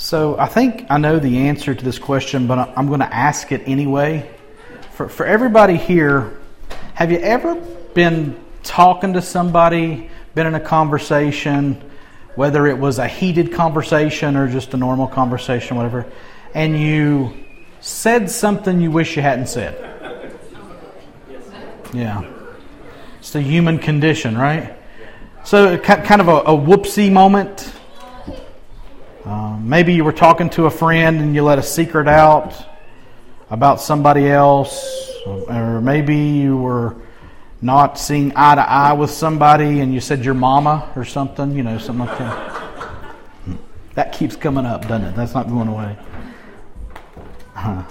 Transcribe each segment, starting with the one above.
So I think I know the answer to this question, but I'm going to ask it anyway. For, for everybody here, have you ever been talking to somebody, been in a conversation, whether it was a heated conversation or just a normal conversation, whatever, and you said something you wish you hadn't said? Yeah. It's the human condition, right? So, kind of a, a whoopsie moment. Uh, maybe you were talking to a friend and you let a secret out about somebody else, or maybe you were not seeing eye to eye with somebody and you said your mama or something, you know, something like that. That keeps coming up, doesn't it? That's not going away. Huh.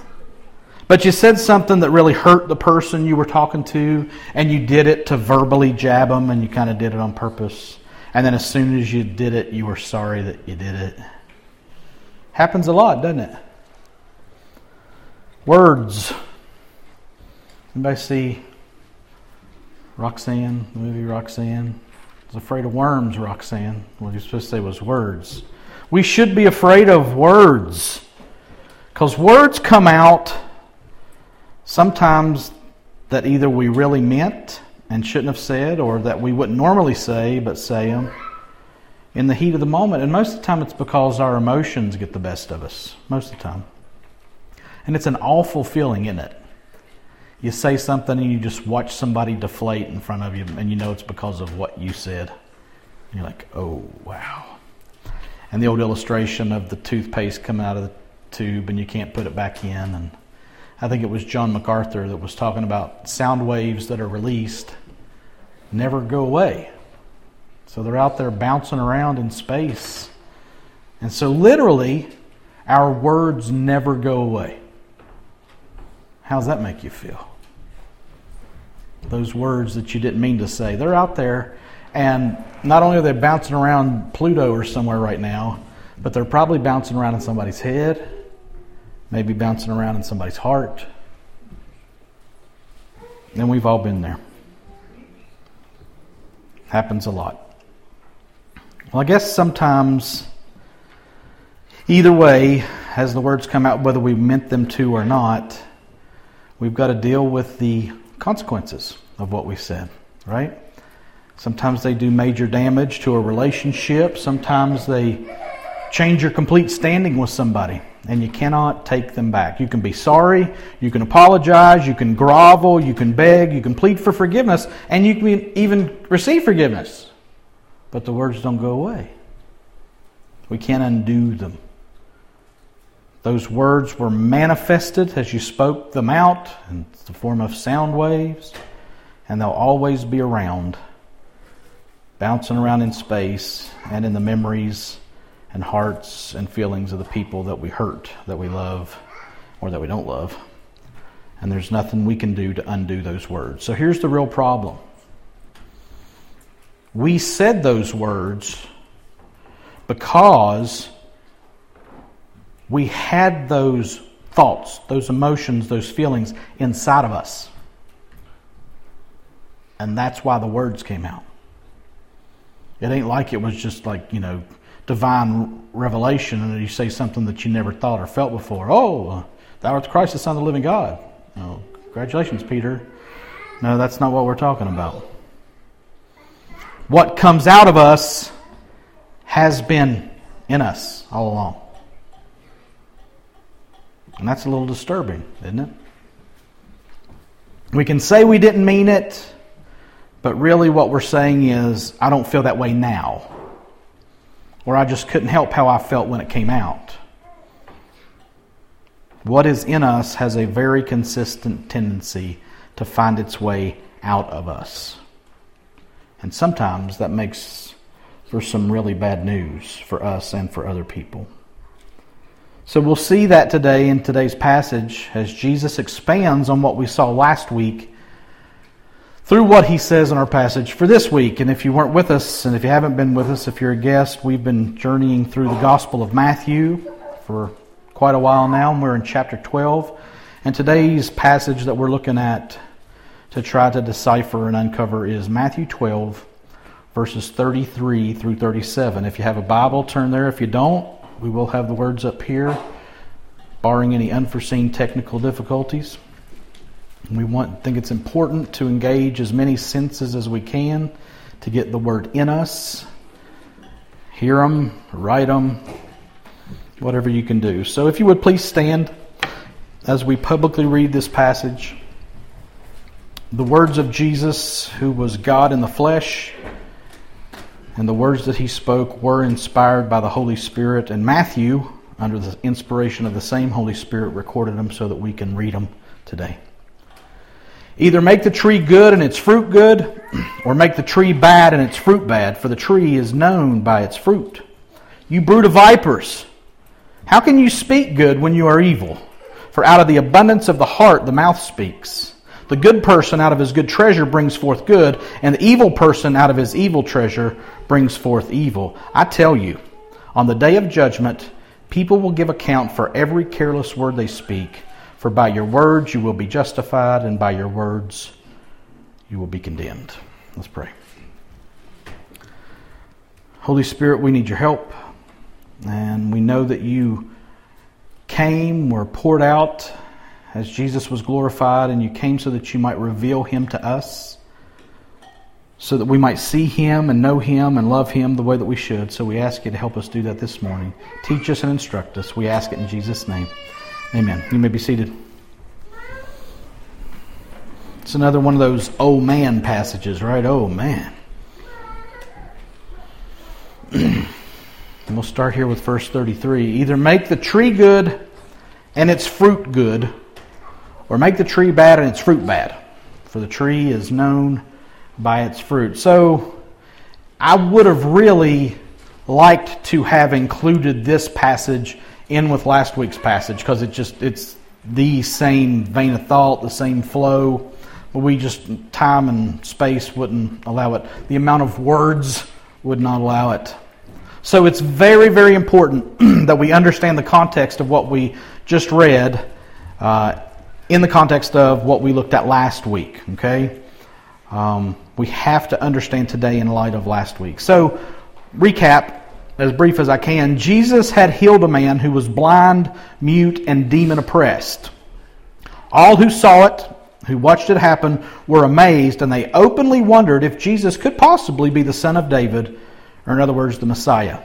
But you said something that really hurt the person you were talking to, and you did it to verbally jab them, and you kind of did it on purpose. And then as soon as you did it, you were sorry that you did it. Happens a lot, doesn't it? Words. Anybody see Roxanne, the movie Roxanne? I was afraid of worms, Roxanne. What you're supposed to say was words. We should be afraid of words. Because words come out Sometimes that either we really meant and shouldn't have said, or that we wouldn't normally say but say them in the heat of the moment. And most of the time, it's because our emotions get the best of us. Most of the time. And it's an awful feeling, isn't it? You say something and you just watch somebody deflate in front of you, and you know it's because of what you said. And you're like, oh, wow. And the old illustration of the toothpaste coming out of the tube and you can't put it back in. And I think it was John MacArthur that was talking about sound waves that are released never go away. So they're out there bouncing around in space. And so, literally, our words never go away. How does that make you feel? Those words that you didn't mean to say, they're out there, and not only are they bouncing around Pluto or somewhere right now, but they're probably bouncing around in somebody's head, maybe bouncing around in somebody's heart. And we've all been there. Happens a lot. Well, I guess sometimes, either way, as the words come out, whether we meant them to or not, we've got to deal with the consequences of what we said, right? Sometimes they do major damage to a relationship. Sometimes they change your complete standing with somebody and you cannot take them back. You can be sorry, you can apologize, you can grovel, you can beg, you can plead for forgiveness, and you can even receive forgiveness. But the words don't go away. We can't undo them. Those words were manifested as you spoke them out in the form of sound waves, and they'll always be around, bouncing around in space and in the memories and hearts and feelings of the people that we hurt, that we love, or that we don't love. And there's nothing we can do to undo those words. So here's the real problem. We said those words because we had those thoughts, those emotions, those feelings inside of us. And that's why the words came out. It ain't like it was just like, you know, divine revelation and you say something that you never thought or felt before. Oh, thou art Christ, the Son of the living God. Oh, congratulations, Peter. No, that's not what we're talking about. What comes out of us has been in us all along. And that's a little disturbing, isn't it? We can say we didn't mean it, but really what we're saying is, I don't feel that way now or I just couldn't help how I felt when it came out. What is in us has a very consistent tendency to find its way out of us. And sometimes that makes for some really bad news for us and for other people. So we'll see that today in today's passage as Jesus expands on what we saw last week through what he says in our passage for this week. And if you weren't with us, and if you haven't been with us, if you're a guest, we've been journeying through the Gospel of Matthew for quite a while now, and we're in chapter 12. And today's passage that we're looking at to try to decipher and uncover is Matthew 12, verses 33 through 37. If you have a Bible, turn there. If you don't, We will have the words up here, barring any unforeseen technical difficulties. We want, think it's important to engage as many senses as we can to get the word in us. Hear them, write them, whatever you can do. So if you would please stand as we publicly read this passage. The words of Jesus, who was God in the flesh, and the words that he spoke were inspired by the Holy Spirit. And Matthew, under the inspiration of the same Holy Spirit, recorded them so that we can read them today. Either make the tree good and its fruit good, or make the tree bad and its fruit bad, for the tree is known by its fruit. You brood of vipers, how can you speak good when you are evil? For out of the abundance of the heart the mouth speaks. The good person out of his good treasure brings forth good, and the evil person out of his evil treasure brings forth evil. I tell you, on the day of judgment, people will give account for every careless word they speak. For by your words you will be justified, and by your words you will be condemned. Let's pray. Holy Spirit, we need your help, and we know that you came, were poured out as Jesus was glorified, and you came so that you might reveal him to us, so that we might see him and know him and love him the way that we should. So we ask you to help us do that this morning. Teach us and instruct us. We ask it in Jesus' name. Amen. You may be seated. It's another one of those oh man passages, right? Oh man. and we'll start here with verse 33. Either make the tree good and its fruit good or make the tree bad and its fruit bad, for the tree is known by its fruit. So I would have really liked to have included this passage in with last week's passage because it just it's the same vein of thought, the same flow. But we just time and space wouldn't allow it. The amount of words would not allow it. So it's very, very important that we understand the context of what we just read uh, in the context of what we looked at last week. Okay, um, we have to understand today in light of last week. So, recap as brief as I can. Jesus had healed a man who was blind, mute, and demon oppressed. All who saw it, who watched it happen, were amazed, and they openly wondered if Jesus could possibly be the son of David, or in other words, the Messiah.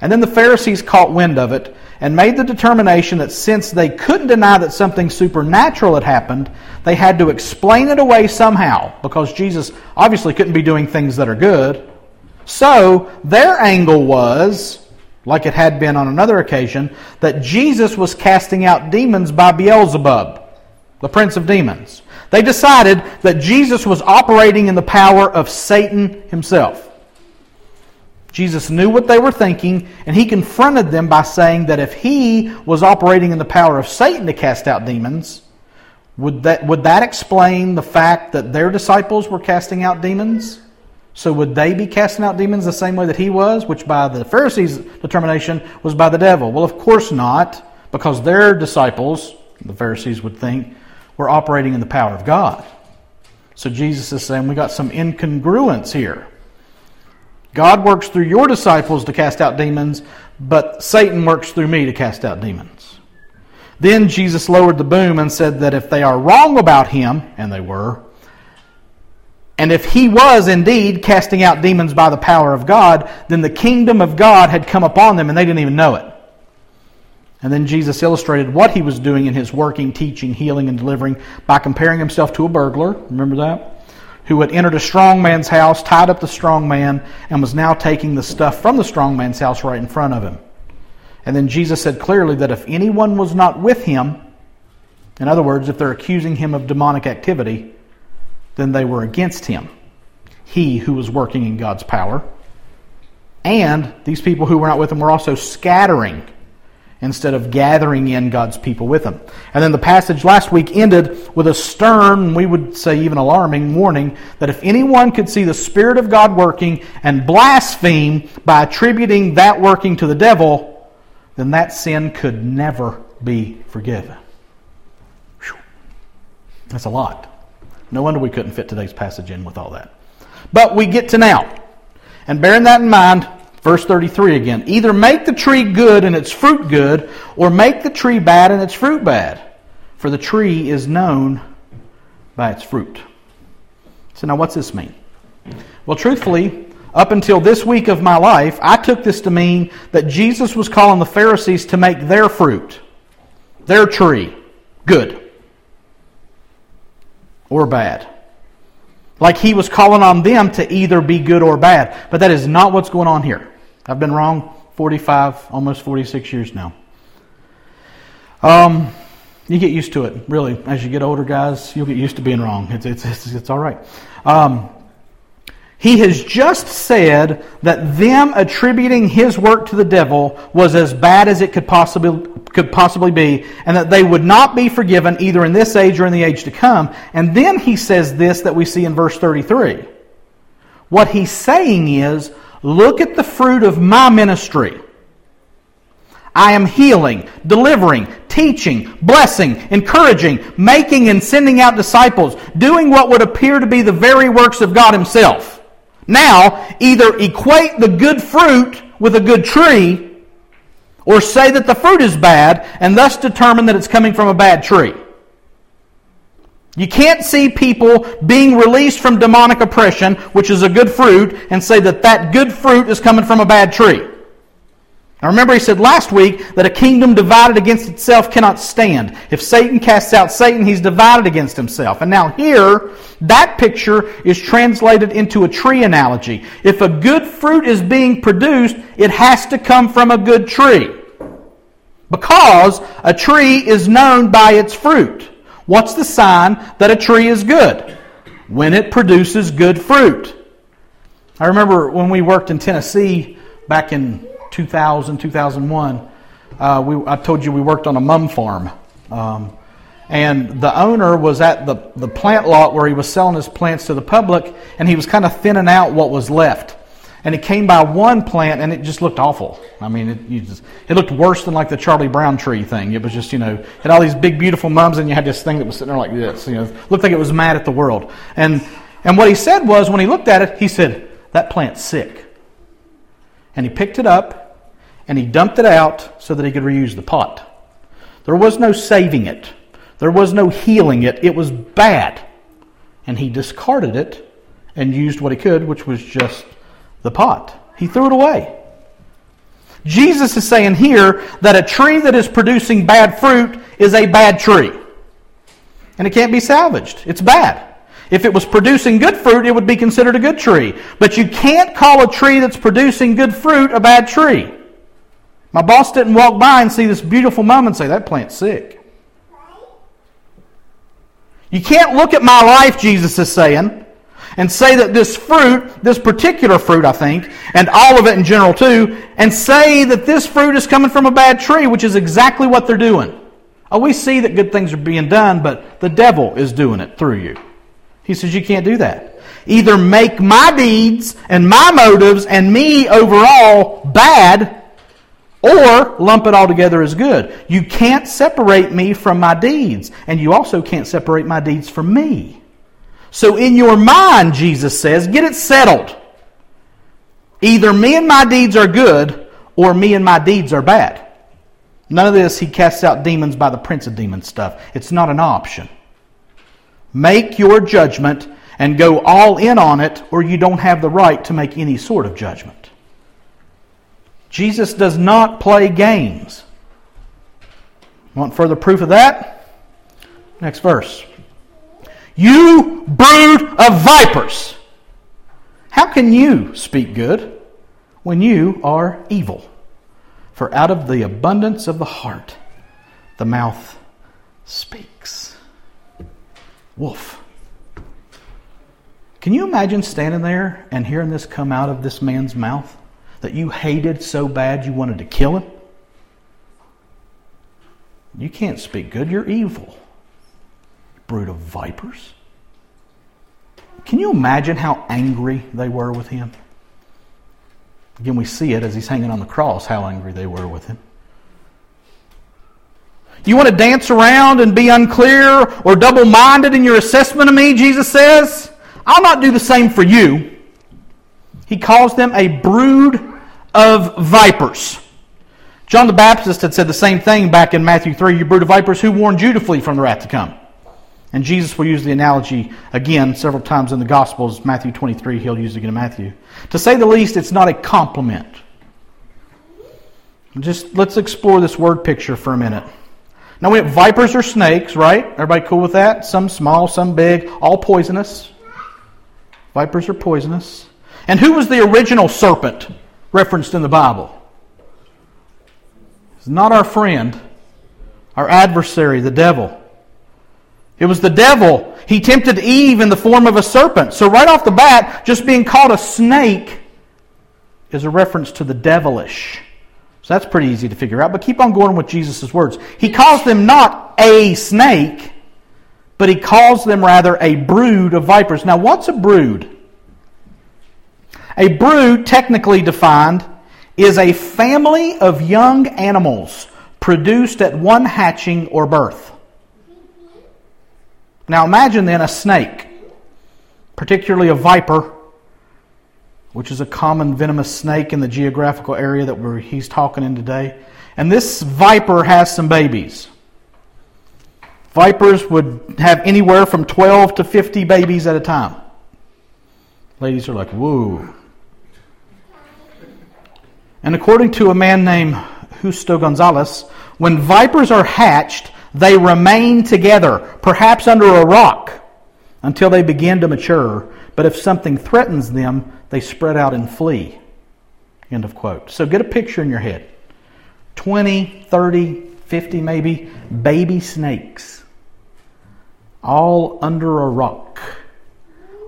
And then the Pharisees caught wind of it and made the determination that since they couldn't deny that something supernatural had happened, they had to explain it away somehow because Jesus obviously couldn't be doing things that are good. So their angle was, like it had been on another occasion, that Jesus was casting out demons by Beelzebub, the prince of demons. They decided that Jesus was operating in the power of Satan himself. Jesus knew what they were thinking, and he confronted them by saying that if he was operating in the power of Satan to cast out demons, would that, would that explain the fact that their disciples were casting out demons? So would they be casting out demons the same way that he was, which by the Pharisees' determination was by the devil? Well, of course not, because their disciples, the Pharisees would think, were operating in the power of God. So Jesus is saying we got some incongruence here. God works through your disciples to cast out demons, but Satan works through me to cast out demons. Then Jesus lowered the boom and said that if they are wrong about him, and they were, and if he was indeed casting out demons by the power of God, then the kingdom of God had come upon them and they didn't even know it. And then Jesus illustrated what he was doing in his working, teaching, healing, and delivering by comparing himself to a burglar. Remember that? Who had entered a strong man's house, tied up the strong man, and was now taking the stuff from the strong man's house right in front of him. And then Jesus said clearly that if anyone was not with him, in other words, if they're accusing him of demonic activity, then they were against him. He who was working in God's power. And these people who were not with him were also scattering instead of gathering in God's people with him. And then the passage last week ended with a stern, we would say even alarming, warning that if anyone could see the Spirit of God working and blaspheme by attributing that working to the devil, then that sin could never be forgiven. Whew. That's a lot. No wonder we couldn't fit today's passage in with all that. But we get to now. And bearing that in mind, Verse 33 again. Either make the tree good and its fruit good, or make the tree bad and its fruit bad. For the tree is known by its fruit. So now what's this mean? Well, truthfully, up until this week of my life, I took this to mean that Jesus was calling the Pharisees to make their fruit, their tree, good or bad. Like he was calling on them to either be good or bad. But that is not what's going on here. I've been wrong 45, almost 46 years now. Um, you get used to it, really. As you get older, guys, you'll get used to being wrong. It's, it's, it's, it's all right. Um, he has just said that them attributing his work to the devil was as bad as it could possibly, could possibly be, and that they would not be forgiven either in this age or in the age to come. And then he says this that we see in verse 33. What he's saying is, look at the fruit of my ministry. I am healing, delivering, teaching, blessing, encouraging, making and sending out disciples, doing what would appear to be the very works of God Himself. Now, either equate the good fruit with a good tree, or say that the fruit is bad, and thus determine that it's coming from a bad tree. You can't see people being released from demonic oppression, which is a good fruit, and say that that good fruit is coming from a bad tree. Now remember, he said last week that a kingdom divided against itself cannot stand. If Satan casts out Satan, he's divided against himself. And now here, that picture is translated into a tree analogy. If a good fruit is being produced, it has to come from a good tree. Because a tree is known by its fruit. What's the sign that a tree is good? When it produces good fruit. I remember when we worked in Tennessee back in 2000, 2001, uh, we, I told you we worked on a mum farm. Um, and the owner was at the, the plant lot where he was selling his plants to the public, and he was kind of thinning out what was left. And he came by one plant, and it just looked awful. I mean, it, just, it looked worse than like the Charlie Brown tree thing. It was just, you know, had all these big, beautiful mums, and you had this thing that was sitting there like this. You know, looked like it was mad at the world. And, and what he said was, when he looked at it, he said, That plant's sick. And he picked it up and he dumped it out so that he could reuse the pot. There was no saving it, there was no healing it. It was bad. And he discarded it and used what he could, which was just the pot. He threw it away. Jesus is saying here that a tree that is producing bad fruit is a bad tree. And it can't be salvaged. It's bad. If it was producing good fruit, it would be considered a good tree. But you can't call a tree that's producing good fruit a bad tree. My boss didn't walk by and see this beautiful mom and say, that plant's sick. You can't look at my life, Jesus is saying, and say that this fruit, this particular fruit, I think, and all of it in general too, and say that this fruit is coming from a bad tree, which is exactly what they're doing. Oh, we see that good things are being done, but the devil is doing it through you. He says you can't do that. Either make my deeds and my motives and me overall bad, or lump it all together as good. You can't separate me from my deeds, and you also can't separate my deeds from me. So, in your mind, Jesus says, get it settled. Either me and my deeds are good, or me and my deeds are bad. None of this, he casts out demons by the prince of demons stuff. It's not an option. Make your judgment and go all in on it, or you don't have the right to make any sort of judgment. Jesus does not play games. Want further proof of that? Next verse. You brood of vipers! How can you speak good when you are evil? For out of the abundance of the heart, the mouth speaks. Wolf. Can you imagine standing there and hearing this come out of this man's mouth? That you hated so bad you wanted to kill him? You can't speak good, you're evil. Brood of vipers. Can you imagine how angry they were with him? Again, we see it as he's hanging on the cross, how angry they were with him. You want to dance around and be unclear or double minded in your assessment of me, Jesus says? I'll not do the same for you. He calls them a brood of vipers. John the Baptist had said the same thing back in Matthew 3 You brood of vipers, who warned you to flee from the wrath to come? And Jesus will use the analogy again several times in the Gospels. Matthew 23, he'll use it again in Matthew. To say the least, it's not a compliment. Just let's explore this word picture for a minute. Now, we have vipers or snakes, right? Everybody cool with that? Some small, some big, all poisonous. Vipers are poisonous. And who was the original serpent referenced in the Bible? It's not our friend, our adversary, the devil. It was the devil. He tempted Eve in the form of a serpent. So, right off the bat, just being called a snake is a reference to the devilish. So, that's pretty easy to figure out. But keep on going with Jesus' words. He calls them not a snake, but he calls them rather a brood of vipers. Now, what's a brood? A brood, technically defined, is a family of young animals produced at one hatching or birth. Now imagine then a snake, particularly a viper, which is a common venomous snake in the geographical area that he's talking in today. And this viper has some babies. Vipers would have anywhere from 12 to 50 babies at a time. Ladies are like, whoa. And according to a man named Justo Gonzalez, when vipers are hatched, they remain together, perhaps under a rock, until they begin to mature. But if something threatens them, they spread out and flee. End of quote. So get a picture in your head 20, 30, 50 maybe baby snakes, all under a rock,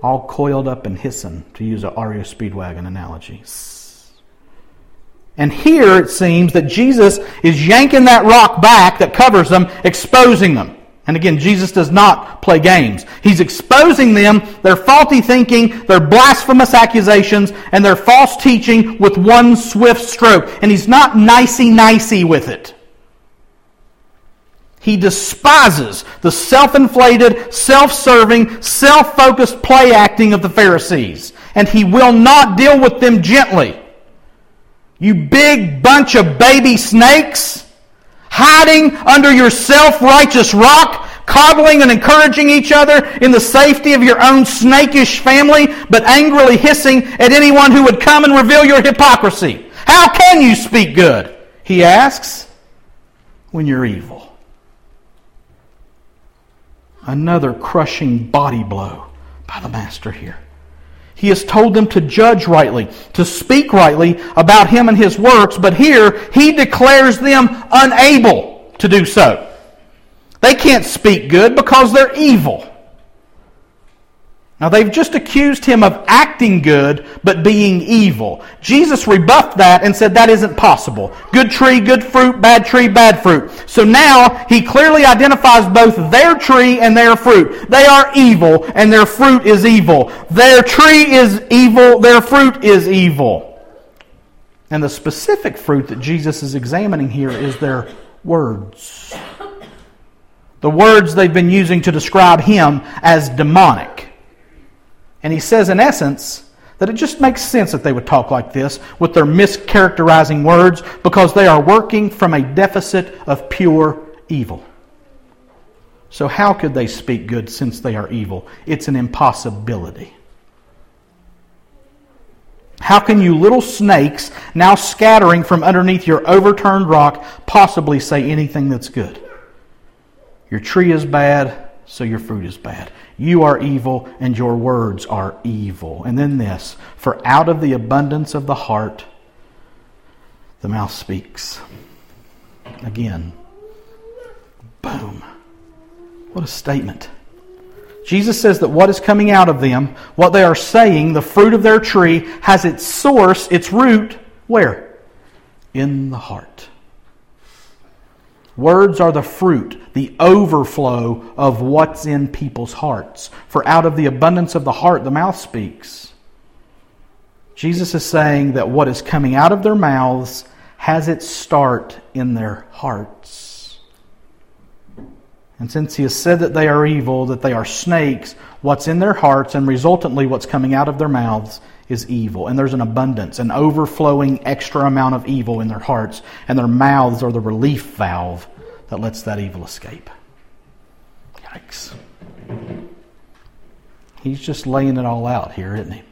all coiled up and hissing, to use an REO Speedwagon analogy. And here it seems that Jesus is yanking that rock back that covers them, exposing them. And again, Jesus does not play games. He's exposing them, their faulty thinking, their blasphemous accusations, and their false teaching with one swift stroke. And he's not nicey-nicey with it. He despises the self inflated, self serving, self focused play acting of the Pharisees. And he will not deal with them gently. You big bunch of baby snakes hiding under your self righteous rock, coddling and encouraging each other in the safety of your own snakish family, but angrily hissing at anyone who would come and reveal your hypocrisy. How can you speak good? He asks, when you're evil. Another crushing body blow by the Master here. He has told them to judge rightly, to speak rightly about him and his works, but here he declares them unable to do so. They can't speak good because they're evil. Now, they've just accused him of acting good, but being evil. Jesus rebuffed that and said that isn't possible. Good tree, good fruit, bad tree, bad fruit. So now he clearly identifies both their tree and their fruit. They are evil, and their fruit is evil. Their tree is evil, their fruit is evil. And the specific fruit that Jesus is examining here is their words. The words they've been using to describe him as demonic. And he says, in essence, that it just makes sense that they would talk like this with their mischaracterizing words because they are working from a deficit of pure evil. So, how could they speak good since they are evil? It's an impossibility. How can you little snakes, now scattering from underneath your overturned rock, possibly say anything that's good? Your tree is bad, so your fruit is bad. You are evil, and your words are evil. And then this For out of the abundance of the heart, the mouth speaks. Again. Boom. What a statement. Jesus says that what is coming out of them, what they are saying, the fruit of their tree, has its source, its root, where? In the heart. Words are the fruit, the overflow of what's in people's hearts. For out of the abundance of the heart, the mouth speaks. Jesus is saying that what is coming out of their mouths has its start in their hearts. And since he has said that they are evil, that they are snakes, what's in their hearts and resultantly what's coming out of their mouths is evil, and there's an abundance, an overflowing extra amount of evil in their hearts, and their mouths are the relief valve that lets that evil escape. Yikes. He's just laying it all out here, isn't he?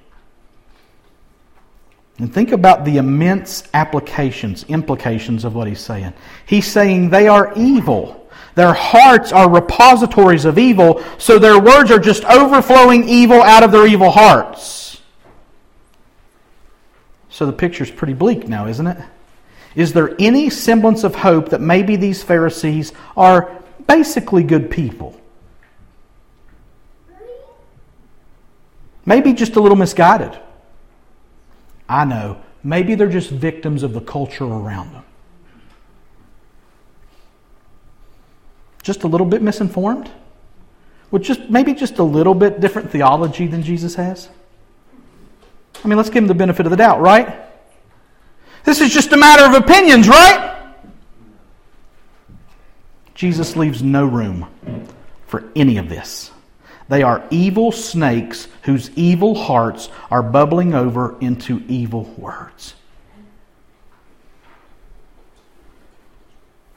And think about the immense applications, implications of what he's saying. He's saying they are evil. Their hearts are repositories of evil, so their words are just overflowing evil out of their evil hearts. So the picture's pretty bleak now, isn't it? Is there any semblance of hope that maybe these Pharisees are basically good people? Maybe just a little misguided. I know. Maybe they're just victims of the culture around them. Just a little bit misinformed? With just maybe just a little bit different theology than Jesus has? I mean, let's give them the benefit of the doubt, right? This is just a matter of opinions, right? Jesus leaves no room for any of this. They are evil snakes whose evil hearts are bubbling over into evil words.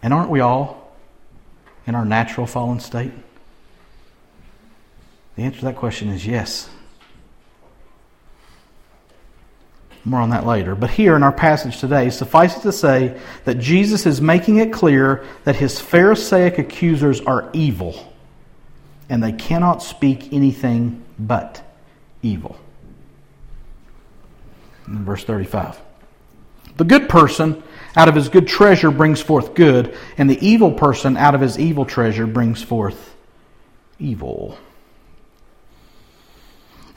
And aren't we all in our natural fallen state? The answer to that question is yes. More on that later. But here in our passage today, suffice it to say that Jesus is making it clear that his Pharisaic accusers are evil, and they cannot speak anything but evil. In verse 35. The good person out of his good treasure brings forth good, and the evil person out of his evil treasure brings forth evil.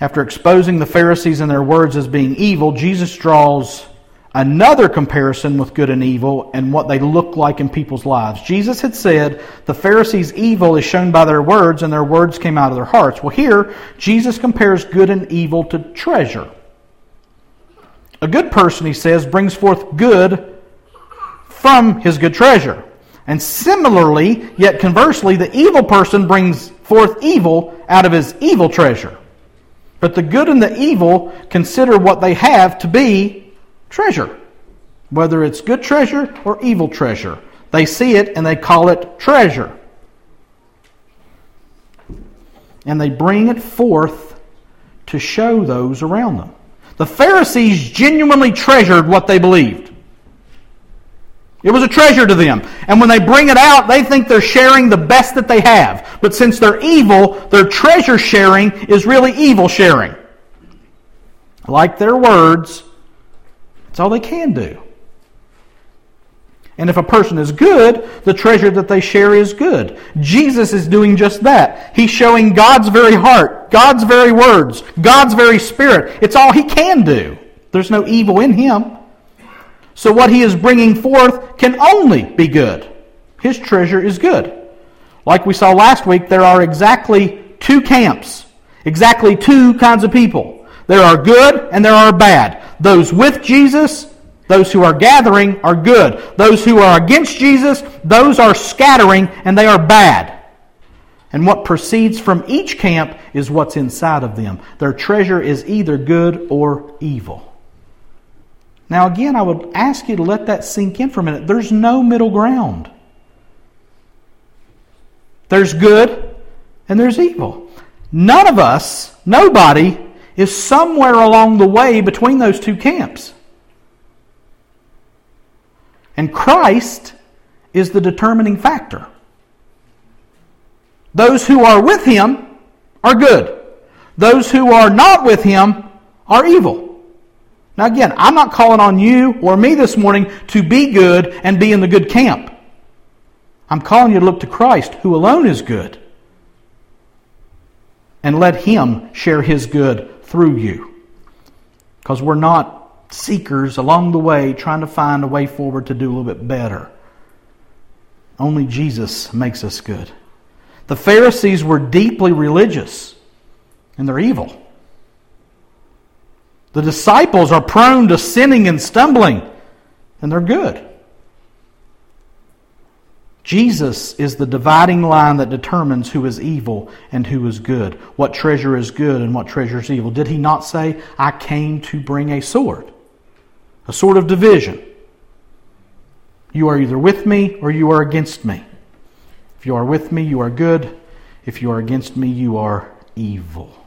After exposing the Pharisees and their words as being evil, Jesus draws another comparison with good and evil and what they look like in people's lives. Jesus had said the Pharisees' evil is shown by their words, and their words came out of their hearts. Well, here, Jesus compares good and evil to treasure. A good person, he says, brings forth good from his good treasure. And similarly, yet conversely, the evil person brings forth evil out of his evil treasure. But the good and the evil consider what they have to be treasure, whether it's good treasure or evil treasure. They see it and they call it treasure. And they bring it forth to show those around them. The Pharisees genuinely treasured what they believed. It was a treasure to them. And when they bring it out, they think they're sharing the best that they have. But since they're evil, their treasure sharing is really evil sharing. Like their words, it's all they can do. And if a person is good, the treasure that they share is good. Jesus is doing just that. He's showing God's very heart, God's very words, God's very spirit. It's all he can do. There's no evil in him. So what he is bringing forth can only be good. His treasure is good. Like we saw last week, there are exactly two camps, exactly two kinds of people. There are good and there are bad. Those with Jesus, those who are gathering, are good. Those who are against Jesus, those are scattering and they are bad. And what proceeds from each camp is what's inside of them. Their treasure is either good or evil. Now, again, I would ask you to let that sink in for a minute. There's no middle ground. There's good and there's evil. None of us, nobody, is somewhere along the way between those two camps. And Christ is the determining factor. Those who are with him are good. Those who are not with him are evil. Now, again, I'm not calling on you or me this morning to be good and be in the good camp. I'm calling you to look to Christ, who alone is good, and let Him share His good through you. Because we're not seekers along the way trying to find a way forward to do a little bit better. Only Jesus makes us good. The Pharisees were deeply religious, and they're evil. The disciples are prone to sinning and stumbling, and they're good. Jesus is the dividing line that determines who is evil and who is good, what treasure is good and what treasure is evil. Did he not say, I came to bring a sword, a sword of division? You are either with me or you are against me. If you are with me, you are good. If you are against me, you are evil.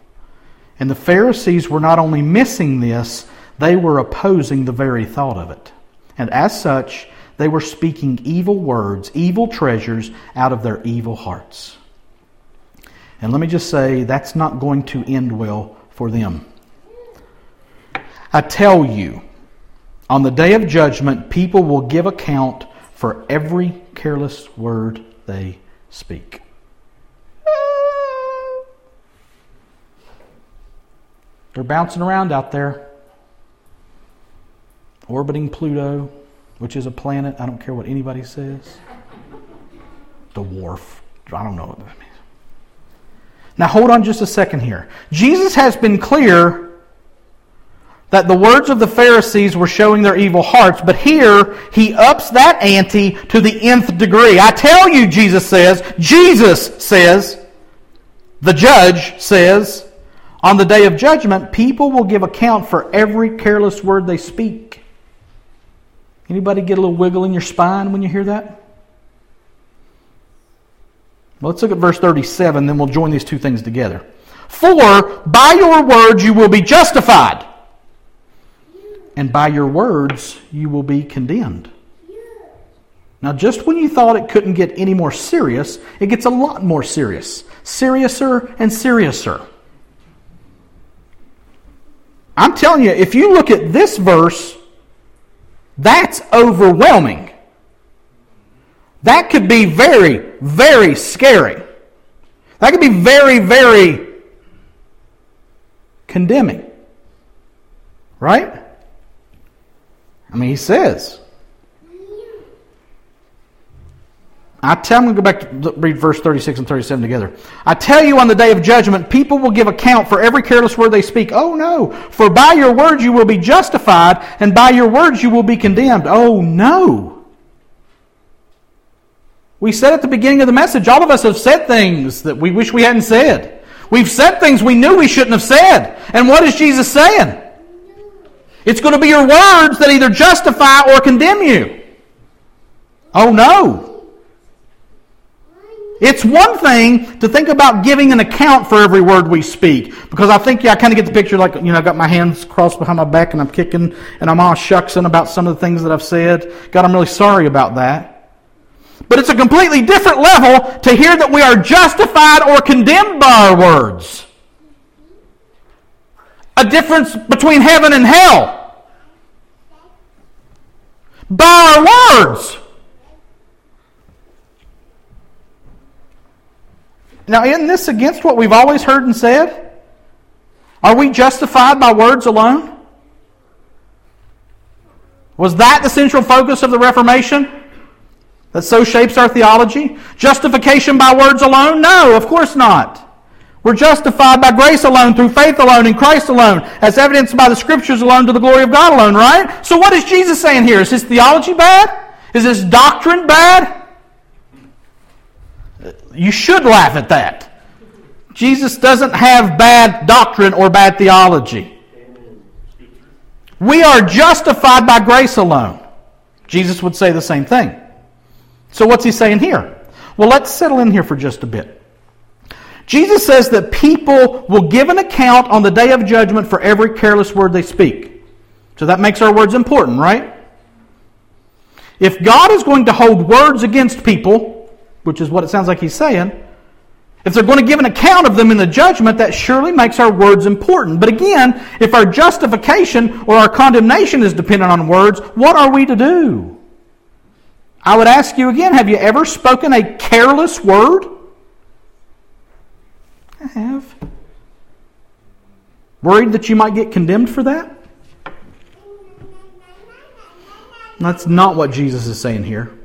And the Pharisees were not only missing this, they were opposing the very thought of it. And as such, they were speaking evil words, evil treasures out of their evil hearts. And let me just say, that's not going to end well for them. I tell you, on the day of judgment, people will give account for every careless word they speak. They're bouncing around out there, orbiting Pluto, which is a planet. I don't care what anybody says. The Dwarf. I don't know what that means. Now, hold on just a second here. Jesus has been clear that the words of the Pharisees were showing their evil hearts, but here he ups that ante to the nth degree. I tell you, Jesus says, Jesus says, the judge says, on the day of judgment, people will give account for every careless word they speak. Anybody get a little wiggle in your spine when you hear that? Well, let's look at verse 37, then we'll join these two things together. For by your words you will be justified, and by your words you will be condemned. Now, just when you thought it couldn't get any more serious, it gets a lot more serious. Seriouser and seriouser. I'm telling you, if you look at this verse, that's overwhelming. That could be very, very scary. That could be very, very condemning. Right? I mean, he says, I tell, to go back to read verse 36 and 37 together. I tell you on the day of judgment, people will give account for every careless word they speak. Oh no, for by your words you will be justified, and by your words you will be condemned. Oh no. We said at the beginning of the message, all of us have said things that we wish we hadn't said. We've said things we knew we shouldn't have said. And what is Jesus saying? It's going to be your words that either justify or condemn you. Oh no. It's one thing to think about giving an account for every word we speak, because I think yeah, I kind of get the picture like, you know, I've got my hands crossed behind my back and I'm kicking and I'm all shucksing about some of the things that I've said. God, I'm really sorry about that. But it's a completely different level to hear that we are justified or condemned by our words. A difference between heaven and hell. By our words. Now, isn't this against what we've always heard and said? Are we justified by words alone? Was that the central focus of the Reformation? That so shapes our theology? Justification by words alone? No, of course not. We're justified by grace alone, through faith alone, in Christ alone, as evidenced by the Scriptures alone, to the glory of God alone, right? So what is Jesus saying here? Is his theology bad? Is his doctrine bad? You should laugh at that. Jesus doesn't have bad doctrine or bad theology. We are justified by grace alone. Jesus would say the same thing. So, what's he saying here? Well, let's settle in here for just a bit. Jesus says that people will give an account on the day of judgment for every careless word they speak. So that makes our words important, right? If God is going to hold words against people, which is what it sounds like he's saying, if they're going to give an account of them in the judgment, that surely makes our words important. But again, if our justification or our condemnation is dependent on words, what are we to do? I would ask you again have you ever spoken a careless word? I have. Worried that you might get condemned for that? That's not what Jesus is saying here.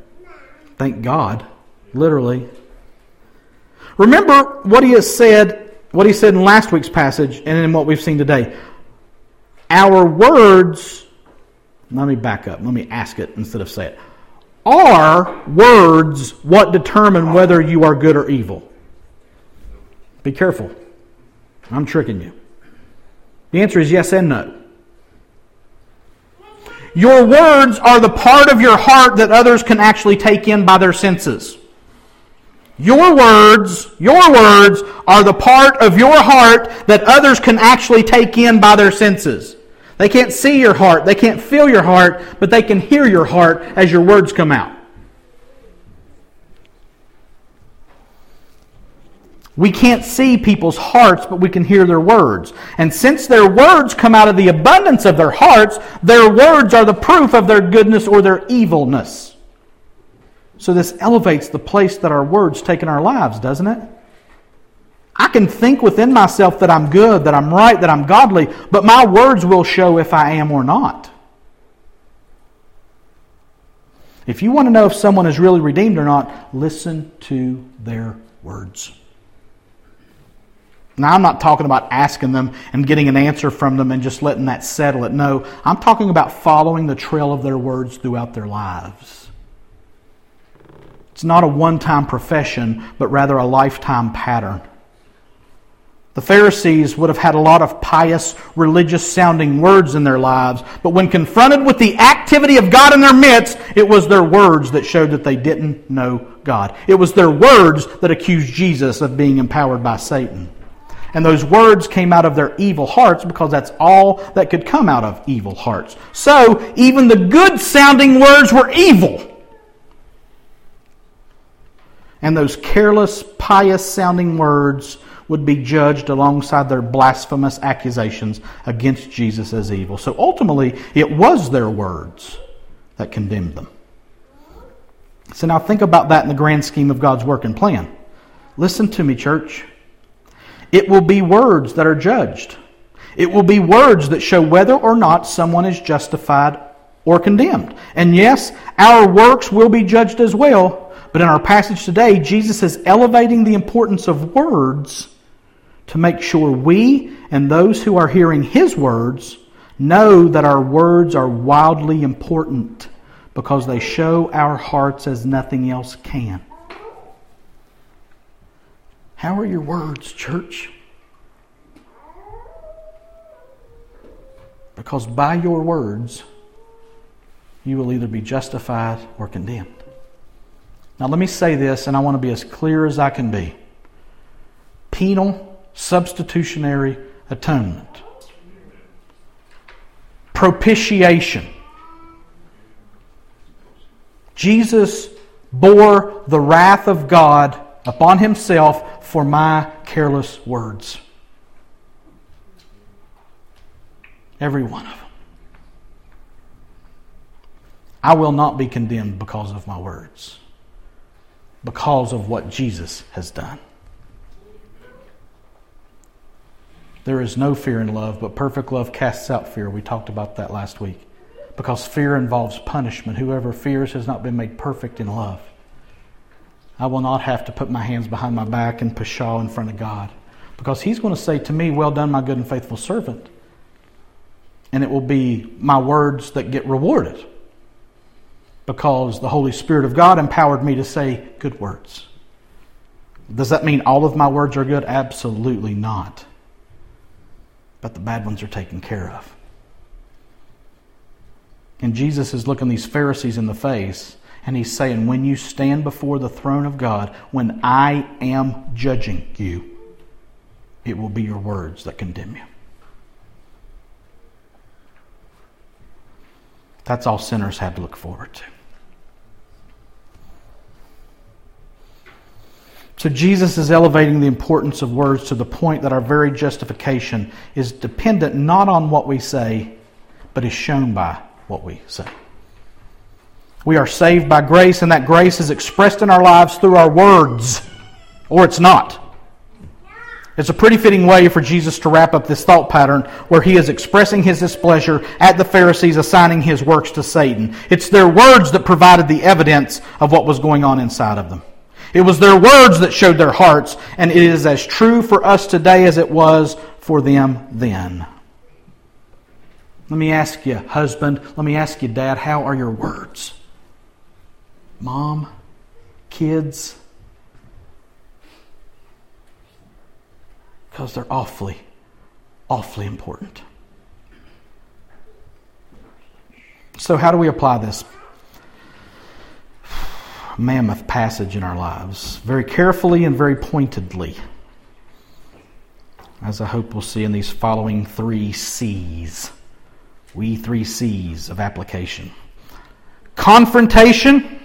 Thank God literally. Remember what he has said, what he said in last week's passage and in what we've seen today. Our words, let me back up, let me ask it instead of say it. Are words what determine whether you are good or evil? Be careful. I'm tricking you. The answer is yes and no. Your words are the part of your heart that others can actually take in by their senses. Your words, your words are the part of your heart that others can actually take in by their senses. They can't see your heart, they can't feel your heart, but they can hear your heart as your words come out. We can't see people's hearts, but we can hear their words. And since their words come out of the abundance of their hearts, their words are the proof of their goodness or their evilness. So this elevates the place that our words take in our lives, doesn't it? I can think within myself that I'm good, that I'm right, that I'm godly, but my words will show if I am or not. If you want to know if someone is really redeemed or not, listen to their words. Now, I'm not talking about asking them and getting an answer from them and just letting that settle it. No, I'm talking about following the trail of their words throughout their lives. It's not a one time profession, but rather a lifetime pattern. The Pharisees would have had a lot of pious, religious sounding words in their lives, but when confronted with the activity of God in their midst, it was their words that showed that they didn't know God. It was their words that accused Jesus of being empowered by Satan. And those words came out of their evil hearts because that's all that could come out of evil hearts. So even the good sounding words were evil. And those careless, pious sounding words would be judged alongside their blasphemous accusations against Jesus as evil. So ultimately, it was their words that condemned them. So now think about that in the grand scheme of God's work and plan. Listen to me, church. It will be words that are judged. It will be words that show whether or not someone is justified or condemned. And yes, our works will be judged as well. But in our passage today, Jesus is elevating the importance of words to make sure we and those who are hearing his words know that our words are wildly important because they show our hearts as nothing else can. How are your words, church? Because by your words, you will either be justified or condemned. Now, let me say this, and I want to be as clear as I can be. Penal substitutionary atonement, propitiation. Jesus bore the wrath of God upon himself for my careless words. Every one of them. I will not be condemned because of my words, because of what Jesus has done. There is no fear in love, but perfect love casts out fear. We talked about that last week. Because fear involves punishment. Whoever fears has not been made perfect in love. I will not have to put my hands behind my back and pshaw in front of God. Because He's going to say to me, Well done, my good and faithful servant. And it will be my words that get rewarded. Because the Holy Spirit of God empowered me to say good words. Does that mean all of my words are good? Absolutely not. But the bad ones are taken care of. And Jesus is looking these Pharisees in the face and he's saying, when you stand before the throne of God, when I am judging you, it will be your words that condemn you. That's all sinners have to look forward to. So Jesus is elevating the importance of words to the point that our very justification is dependent not on what we say, but is shown by what we say. We are saved by grace, and that grace is expressed in our lives through our words, or it's not. It's a pretty fitting way for Jesus to wrap up this thought pattern where he is expressing his displeasure at the Pharisees assigning his works to Satan. It's their words that provided the evidence of what was going on inside of them. It was their words that showed their hearts, and it is as true for us today as it was for them then. Let me ask you, husband, let me ask you, dad, how are your words? mom, kids, because they're awfully, awfully important. So, how do we apply this mammoth passage in our lives? Very carefully and very pointedly, as I hope we'll see in these following three C's. We three C's of application confrontation,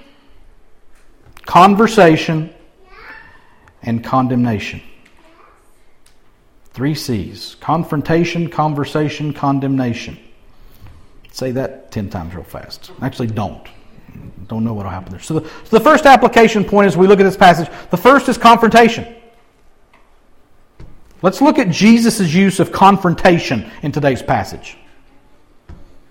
conversation, and condemnation. Three C's confrontation, conversation, condemnation. Say that 10 times real fast. Actually, don't. Don't know what will happen there. So the, so the first application point as we look at this passage, the first is confrontation. Let's look at Jesus' use of confrontation in today's passage.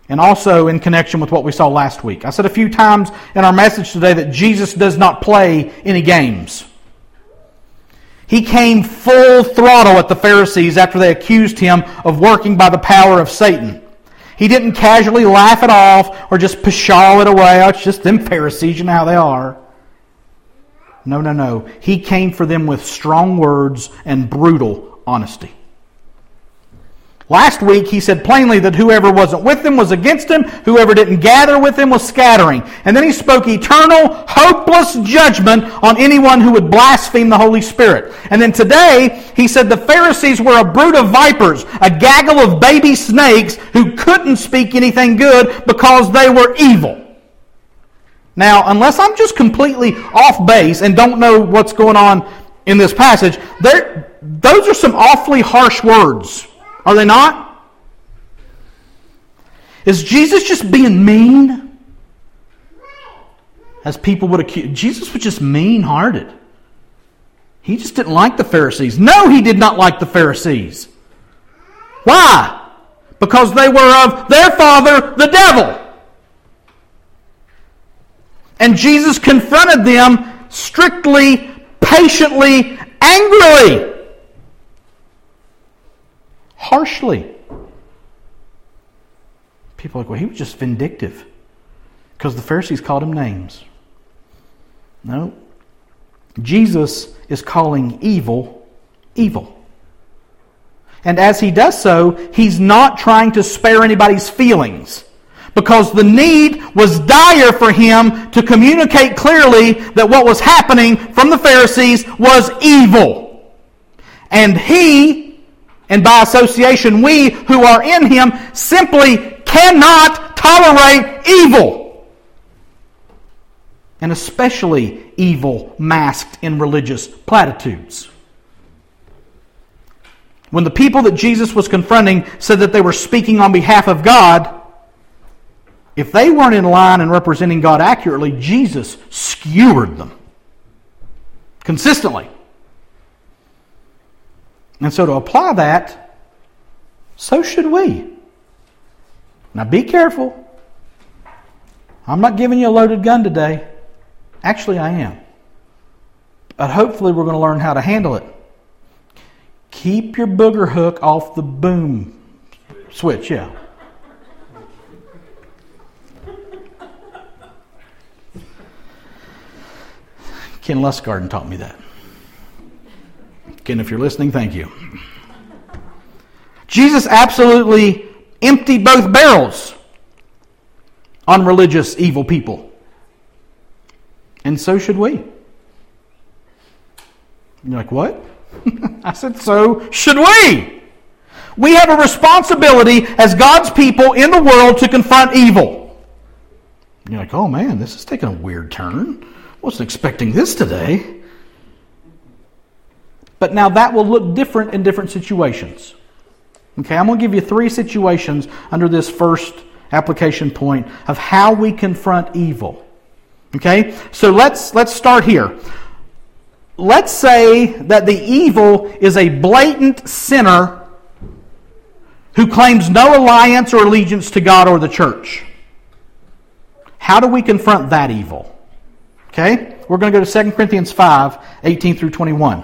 And also in connection with what we saw last week. I said a few times in our message today that Jesus does not play any games. He came full throttle at the Pharisees after they accused him of working by the power of Satan. He didn't casually laugh it off or just pshaw it away. Oh, it's just them Pharisees, you know how they are. No, no, no. He came for them with strong words and brutal honesty. Last week, he said plainly that whoever wasn't with them was against him, whoever didn't gather with him was scattering. And then he spoke eternal, hopeless judgment on anyone who would blaspheme the Holy Spirit. And then today, he said the Pharisees were a brood of vipers, a gaggle of baby snakes who couldn't speak anything good because they were evil. Now, unless I'm just completely off base and don't know what's going on in this passage, there, those are some awfully harsh words. Are they not? Is Jesus just being mean? As people would accuse. Jesus was just mean hearted. He just didn't like the Pharisees. No, he did not like the Pharisees. Why? Because they were of their father, the devil. And Jesus confronted them strictly, patiently, angrily harshly. People are like, well, he was just vindictive because the Pharisees called him names. No. Jesus is calling evil evil. And as he does so, he's not trying to spare anybody's feelings because the need was dire for him to communicate clearly that what was happening from the Pharisees was evil. And he and by association, we who are in him simply cannot tolerate evil. And especially evil masked in religious platitudes. When the people that Jesus was confronting said that they were speaking on behalf of God, if they weren't in line and representing God accurately, Jesus skewered them consistently. And so to apply that, so should we. Now be careful. I'm not giving you a loaded gun today. Actually, I am. But hopefully, we're going to learn how to handle it. Keep your booger hook off the boom switch, yeah. Ken Lustgarten taught me that. Ken, if you're listening, thank you. Jesus absolutely emptied both barrels on religious evil people. And so should we. You're like, what? I said, so should we. We have a responsibility as God's people in the world to confront evil. You're like, oh man, this is taking a weird turn. I wasn't expecting this today. But now that will look different in different situations. Okay, I'm going to give you three situations under this first application point of how we confront evil. Okay? So let's let's start here. Let's say that the evil is a blatant sinner who claims no alliance or allegiance to God or the church. How do we confront that evil? Okay? We're going to go to 2 Corinthians 5, 18 through 21.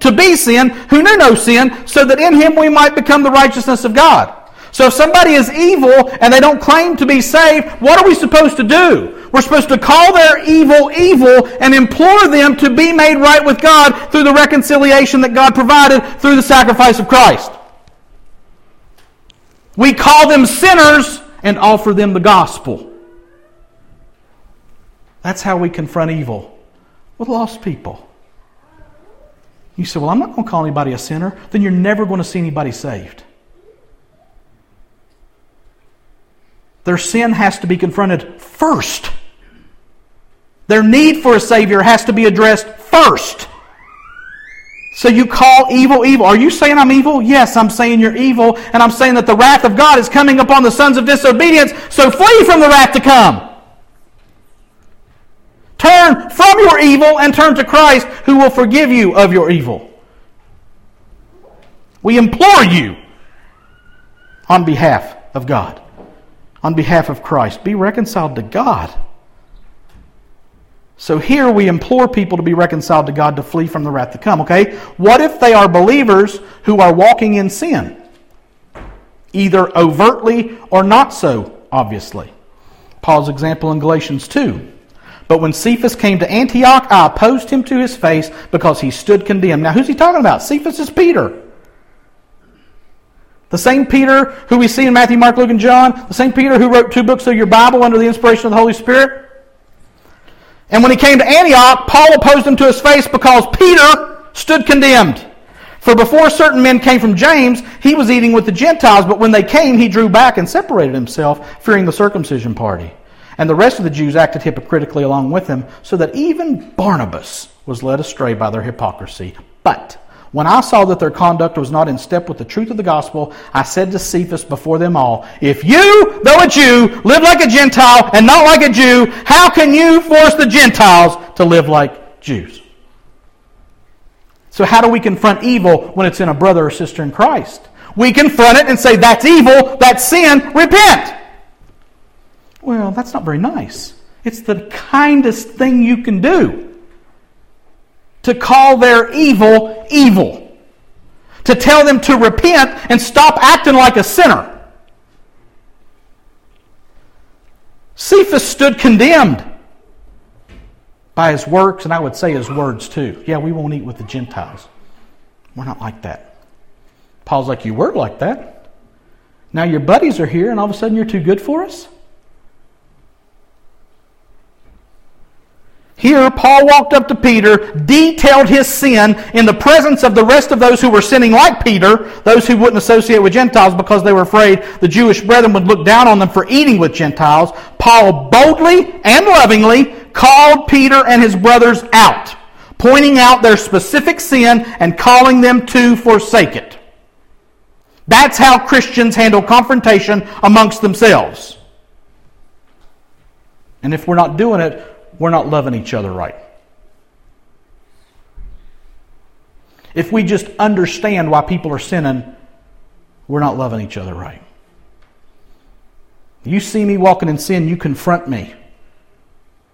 to be sin who knew no sin, so that in him we might become the righteousness of God. So if somebody is evil and they don't claim to be saved, what are we supposed to do? We're supposed to call their evil evil and implore them to be made right with God through the reconciliation that God provided through the sacrifice of Christ. We call them sinners and offer them the gospel. That's how we confront evil with lost people. You say, Well, I'm not going to call anybody a sinner. Then you're never going to see anybody saved. Their sin has to be confronted first. Their need for a Savior has to be addressed first. So you call evil evil. Are you saying I'm evil? Yes, I'm saying you're evil, and I'm saying that the wrath of God is coming upon the sons of disobedience, so flee from the wrath to come. Turn from your evil and turn to Christ, who will forgive you of your evil. We implore you on behalf of God on behalf of Christ. Be reconciled to God. So here we implore people to be reconciled to God to flee from the wrath to come, okay? What if they are believers who are walking in sin? Either overtly or not so, obviously. Paul's example in Galatians 2. But when Cephas came to Antioch, I opposed him to his face because he stood condemned. Now, who's he talking about? Cephas is Peter. The same Peter who we see in Matthew, Mark, Luke, and John, the same Peter who wrote two books of your Bible under the inspiration of the Holy Spirit. And when he came to Antioch, Paul opposed him to his face because Peter stood condemned. For before certain men came from James, he was eating with the Gentiles, but when they came, he drew back and separated himself, fearing the circumcision party. And the rest of the Jews acted hypocritically along with him, so that even Barnabas was led astray by their hypocrisy. But when I saw that their conduct was not in step with the truth of the gospel, I said to Cephas before them all, If you, though a Jew, live like a Gentile and not like a Jew, how can you force the Gentiles to live like Jews? So, how do we confront evil when it's in a brother or sister in Christ? We confront it and say, That's evil, that's sin, repent. Well, that's not very nice. It's the kindest thing you can do to call their evil evil, to tell them to repent and stop acting like a sinner. Cephas stood condemned by his works, and I would say his words too. Yeah, we won't eat with the Gentiles. We're not like that. Paul's like, You were like that. Now your buddies are here, and all of a sudden you're too good for us? Here, Paul walked up to Peter, detailed his sin in the presence of the rest of those who were sinning like Peter, those who wouldn't associate with Gentiles because they were afraid the Jewish brethren would look down on them for eating with Gentiles. Paul boldly and lovingly called Peter and his brothers out, pointing out their specific sin and calling them to forsake it. That's how Christians handle confrontation amongst themselves. And if we're not doing it, we're not loving each other right. If we just understand why people are sinning, we're not loving each other right. You see me walking in sin, you confront me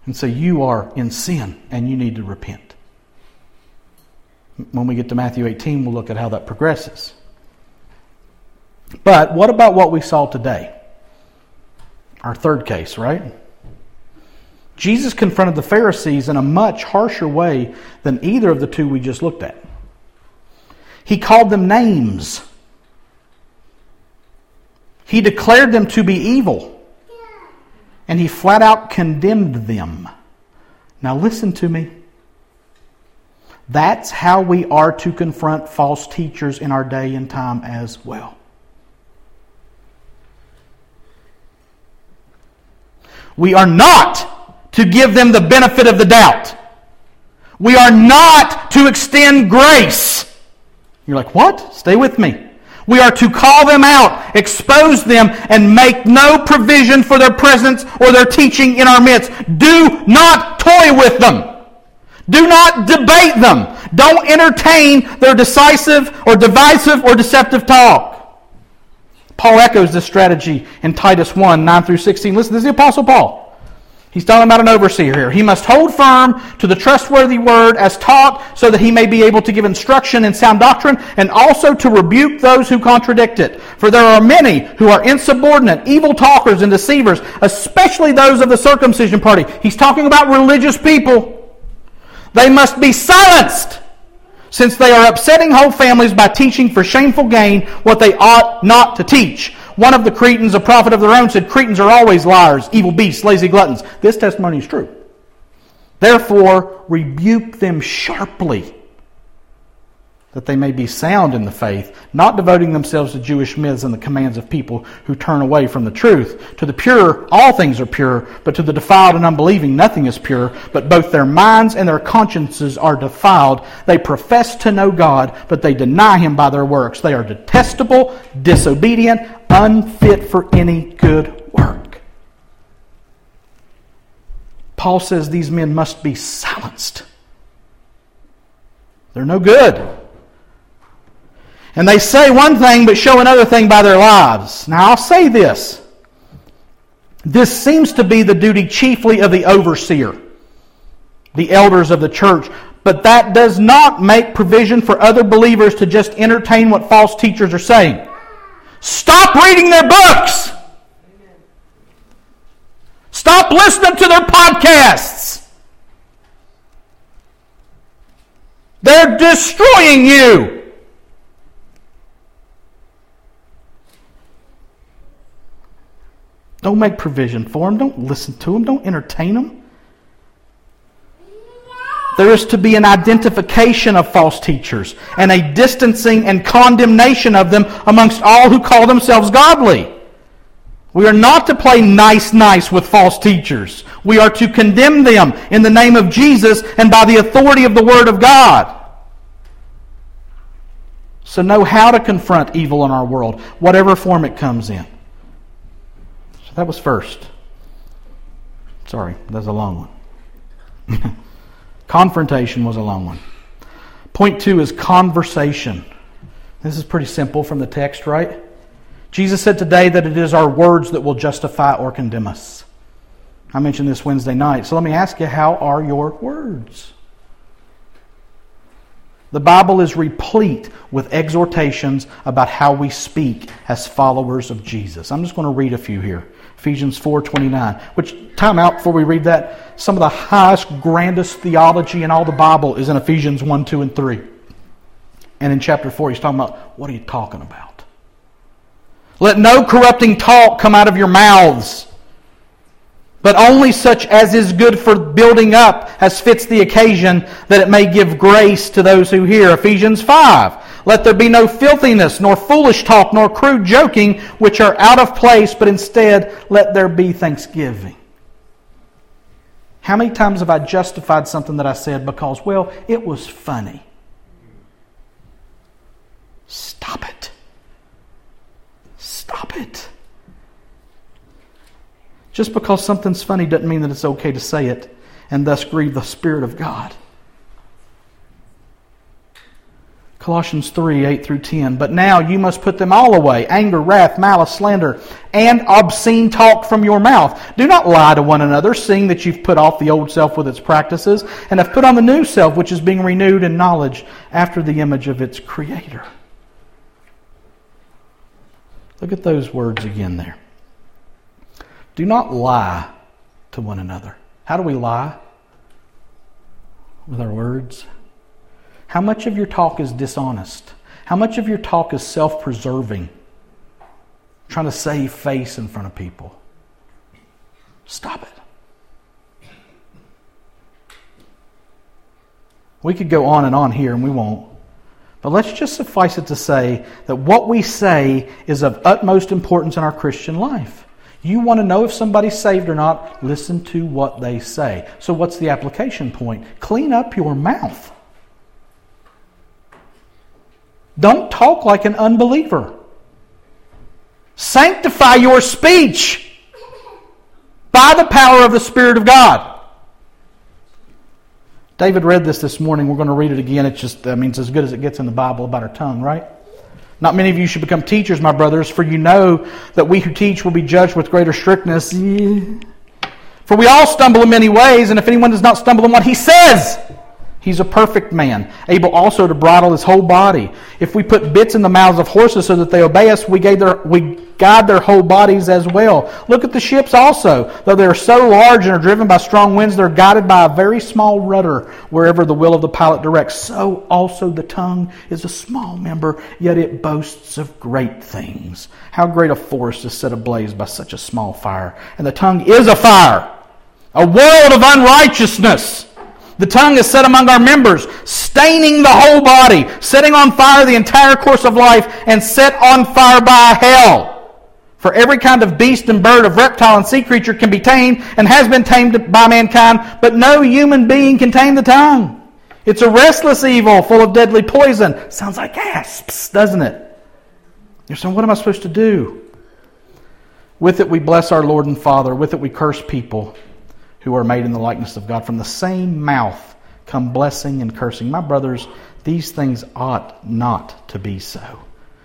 and say, You are in sin and you need to repent. When we get to Matthew 18, we'll look at how that progresses. But what about what we saw today? Our third case, right? Jesus confronted the Pharisees in a much harsher way than either of the two we just looked at. He called them names. He declared them to be evil. And he flat out condemned them. Now, listen to me. That's how we are to confront false teachers in our day and time as well. We are not to give them the benefit of the doubt. We are not to extend grace. You're like, what? Stay with me. We are to call them out, expose them, and make no provision for their presence or their teaching in our midst. Do not toy with them. Do not debate them. Don't entertain their decisive or divisive or deceptive talk. Paul echoes this strategy in Titus 1 9 through 16. Listen, this is the Apostle Paul. He's talking about an overseer here. He must hold firm to the trustworthy word as taught so that he may be able to give instruction in sound doctrine and also to rebuke those who contradict it. For there are many who are insubordinate, evil talkers and deceivers, especially those of the circumcision party. He's talking about religious people. They must be silenced since they are upsetting whole families by teaching for shameful gain what they ought not to teach. One of the Cretans, a prophet of their own, said, Cretans are always liars, evil beasts, lazy gluttons. This testimony is true. Therefore, rebuke them sharply that they may be sound in the faith, not devoting themselves to Jewish myths and the commands of people who turn away from the truth. To the pure, all things are pure, but to the defiled and unbelieving, nothing is pure, but both their minds and their consciences are defiled. They profess to know God, but they deny Him by their works. They are detestable, disobedient, unfit for any good work. Paul says these men must be silenced. They're no good. And they say one thing but show another thing by their lives. Now, I'll say this. This seems to be the duty chiefly of the overseer, the elders of the church, but that does not make provision for other believers to just entertain what false teachers are saying. Stop reading their books. Stop listening to their podcasts. They're destroying you. Don't make provision for them. Don't listen to them. Don't entertain them. There is to be an identification of false teachers and a distancing and condemnation of them amongst all who call themselves godly. We are not to play nice, nice with false teachers. We are to condemn them in the name of Jesus and by the authority of the Word of God. So know how to confront evil in our world, whatever form it comes in. So that was first. Sorry, that's a long one. Confrontation was a long one. Point two is conversation. This is pretty simple from the text, right? Jesus said today that it is our words that will justify or condemn us. I mentioned this Wednesday night. So let me ask you how are your words? The Bible is replete with exhortations about how we speak as followers of Jesus. I'm just going to read a few here. Ephesians 4:29. Which time out before we read that, some of the highest grandest theology in all the Bible is in Ephesians 1, 2 and 3. And in chapter 4 he's talking about what are you talking about? Let no corrupting talk come out of your mouths but only such as is good for building up as fits the occasion, that it may give grace to those who hear. Ephesians 5. Let there be no filthiness, nor foolish talk, nor crude joking, which are out of place, but instead let there be thanksgiving. How many times have I justified something that I said because, well, it was funny? Stop it. Stop it. Just because something's funny doesn't mean that it's okay to say it and thus grieve the Spirit of God. Colossians 3 8 through 10. But now you must put them all away anger, wrath, malice, slander, and obscene talk from your mouth. Do not lie to one another, seeing that you've put off the old self with its practices, and have put on the new self, which is being renewed in knowledge after the image of its Creator. Look at those words again there. Do not lie to one another. How do we lie? With our words. How much of your talk is dishonest? How much of your talk is self preserving? Trying to save face in front of people? Stop it. We could go on and on here, and we won't. But let's just suffice it to say that what we say is of utmost importance in our Christian life. You want to know if somebody's saved or not? Listen to what they say. So, what's the application point? Clean up your mouth. Don't talk like an unbeliever. Sanctify your speech by the power of the Spirit of God. David read this this morning. We're going to read it again. It's just, I mean, it's as good as it gets in the Bible about our tongue, right? Not many of you should become teachers, my brothers, for you know that we who teach will be judged with greater strictness. For we all stumble in many ways, and if anyone does not stumble in what he says, He's a perfect man, able also to bridle his whole body. If we put bits in the mouths of horses so that they obey us, we, their, we guide their whole bodies as well. Look at the ships also. Though they are so large and are driven by strong winds, they're guided by a very small rudder wherever the will of the pilot directs. So also the tongue is a small member, yet it boasts of great things. How great a forest is set ablaze by such a small fire. And the tongue is a fire, a world of unrighteousness. The tongue is set among our members, staining the whole body, setting on fire the entire course of life, and set on fire by hell. For every kind of beast and bird, of reptile and sea creature can be tamed and has been tamed by mankind, but no human being can tame the tongue. It's a restless evil full of deadly poison. Sounds like asps, doesn't it? You're saying, what am I supposed to do? With it we bless our Lord and Father. With it we curse people who are made in the likeness of God. From the same mouth come blessing and cursing. My brothers, these things ought not to be so.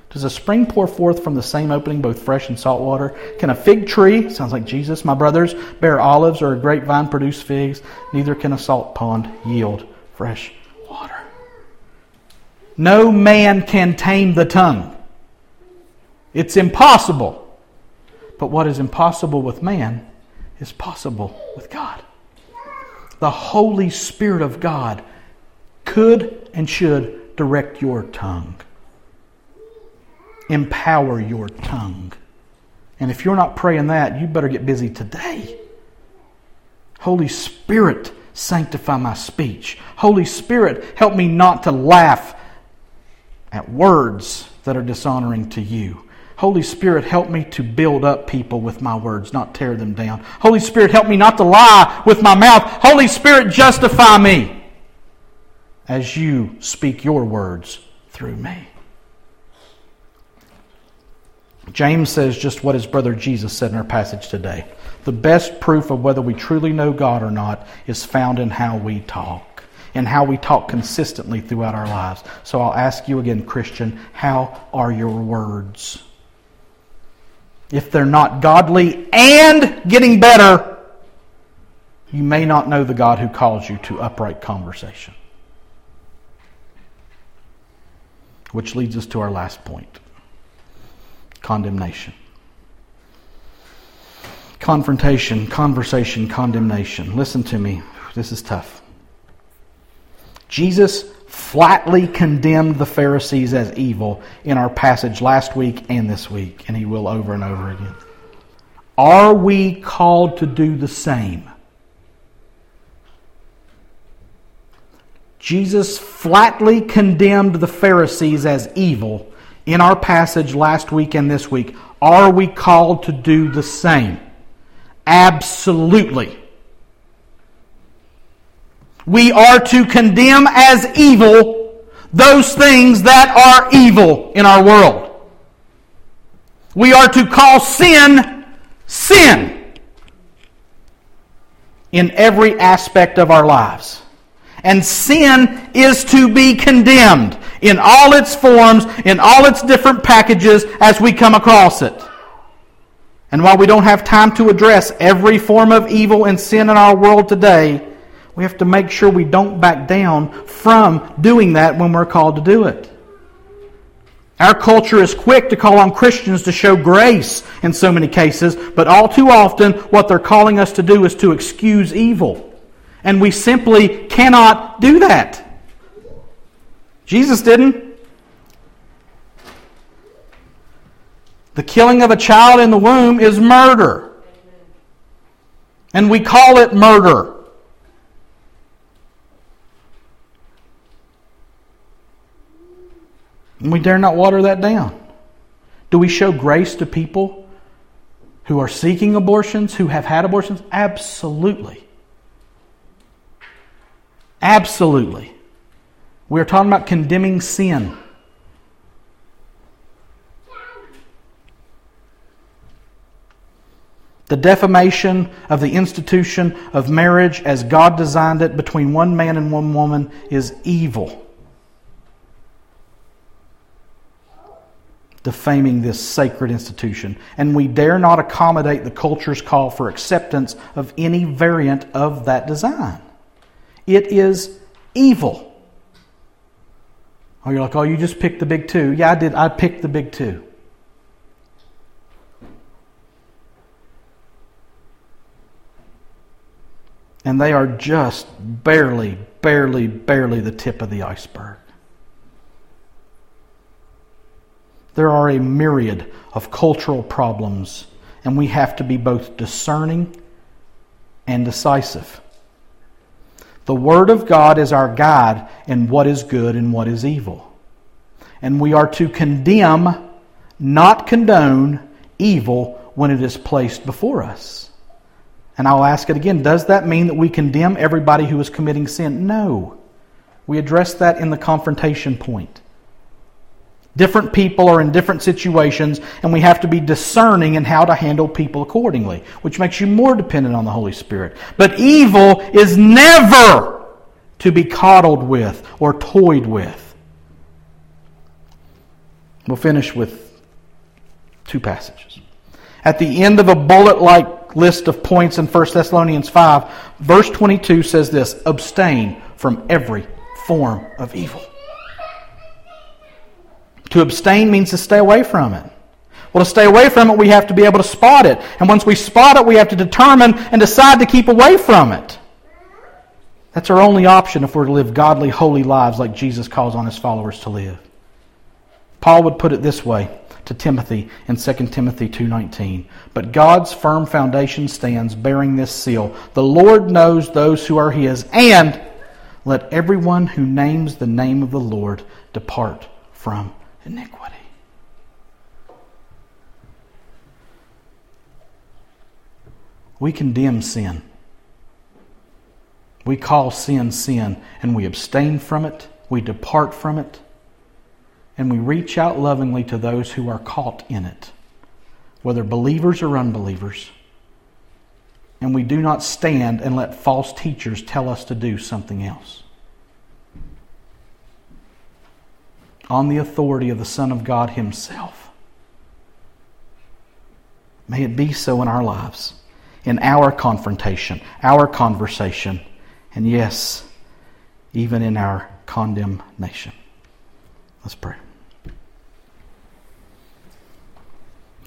Does a spring pour forth from the same opening both fresh and salt water? Can a fig tree, sounds like Jesus, my brothers, bear olives or a grapevine produce figs? Neither can a salt pond yield fresh water. No man can tame the tongue. It's impossible. But what is impossible with man is possible with God. The Holy Spirit of God could and should direct your tongue, empower your tongue. And if you're not praying that, you better get busy today. Holy Spirit, sanctify my speech. Holy Spirit, help me not to laugh at words that are dishonoring to you. Holy Spirit, help me to build up people with my words, not tear them down. Holy Spirit, help me not to lie with my mouth. Holy Spirit, justify me as you speak your words through me. James says just what his brother Jesus said in our passage today. The best proof of whether we truly know God or not is found in how we talk and how we talk consistently throughout our lives. So I'll ask you again, Christian, how are your words? If they're not godly and getting better, you may not know the God who calls you to upright conversation. Which leads us to our last point condemnation. Confrontation, conversation, condemnation. Listen to me. This is tough. Jesus flatly condemned the Pharisees as evil in our passage last week and this week, and he will over and over again. Are we called to do the same? Jesus flatly condemned the Pharisees as evil in our passage last week and this week. Are we called to do the same? Absolutely. We are to condemn as evil those things that are evil in our world. We are to call sin sin in every aspect of our lives. And sin is to be condemned in all its forms, in all its different packages as we come across it. And while we don't have time to address every form of evil and sin in our world today, we have to make sure we don't back down from doing that when we're called to do it. Our culture is quick to call on Christians to show grace in so many cases, but all too often what they're calling us to do is to excuse evil. And we simply cannot do that. Jesus didn't. The killing of a child in the womb is murder. And we call it murder. And we dare not water that down. Do we show grace to people who are seeking abortions, who have had abortions? Absolutely. Absolutely. We are talking about condemning sin. The defamation of the institution of marriage as God designed it between one man and one woman is evil. Defaming this sacred institution. And we dare not accommodate the culture's call for acceptance of any variant of that design. It is evil. Oh, you're like, oh, you just picked the big two. Yeah, I did. I picked the big two. And they are just barely, barely, barely the tip of the iceberg. There are a myriad of cultural problems, and we have to be both discerning and decisive. The Word of God is our guide in what is good and what is evil. And we are to condemn, not condone, evil when it is placed before us. And I'll ask it again does that mean that we condemn everybody who is committing sin? No. We address that in the confrontation point. Different people are in different situations, and we have to be discerning in how to handle people accordingly, which makes you more dependent on the Holy Spirit. But evil is never to be coddled with or toyed with. We'll finish with two passages. At the end of a bullet like list of points in 1 Thessalonians 5, verse 22 says this Abstain from every form of evil. To abstain means to stay away from it. Well, to stay away from it, we have to be able to spot it. And once we spot it, we have to determine and decide to keep away from it. That's our only option if we're to live godly, holy lives like Jesus calls on his followers to live. Paul would put it this way to Timothy in 2 Timothy 2:19. But God's firm foundation stands bearing this seal. The Lord knows those who are his, and let everyone who names the name of the Lord depart from iniquity. We condemn sin. We call sin sin, and we abstain from it, we depart from it, and we reach out lovingly to those who are caught in it, whether believers or unbelievers. And we do not stand and let false teachers tell us to do something else. On the authority of the Son of God Himself. May it be so in our lives, in our confrontation, our conversation, and yes, even in our condemnation. Let's pray.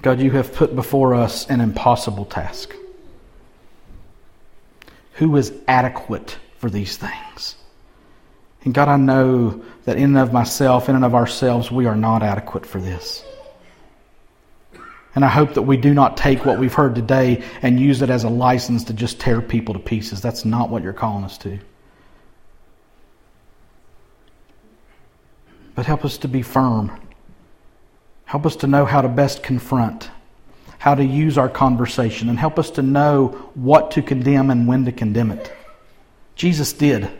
God, you have put before us an impossible task. Who is adequate for these things? And God, I know that in and of myself, in and of ourselves, we are not adequate for this. And I hope that we do not take what we've heard today and use it as a license to just tear people to pieces. That's not what you're calling us to. But help us to be firm. Help us to know how to best confront, how to use our conversation, and help us to know what to condemn and when to condemn it. Jesus did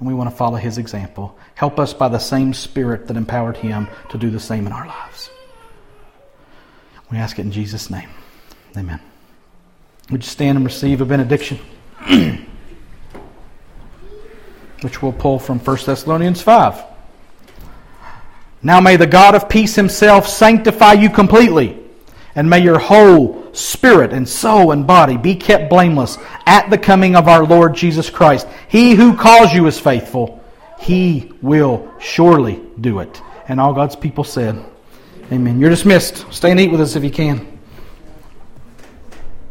and we want to follow his example. Help us by the same Spirit that empowered him to do the same in our lives. We ask it in Jesus' name. Amen. Would you stand and receive a benediction? Which we'll pull from 1 Thessalonians 5. Now may the God of peace himself sanctify you completely, and may your whole spirit, and soul, and body be kept blameless at the coming of our Lord Jesus Christ. He who calls you is faithful. He will surely do it. And all God's people said, Amen. You're dismissed. Stay and eat with us if you can.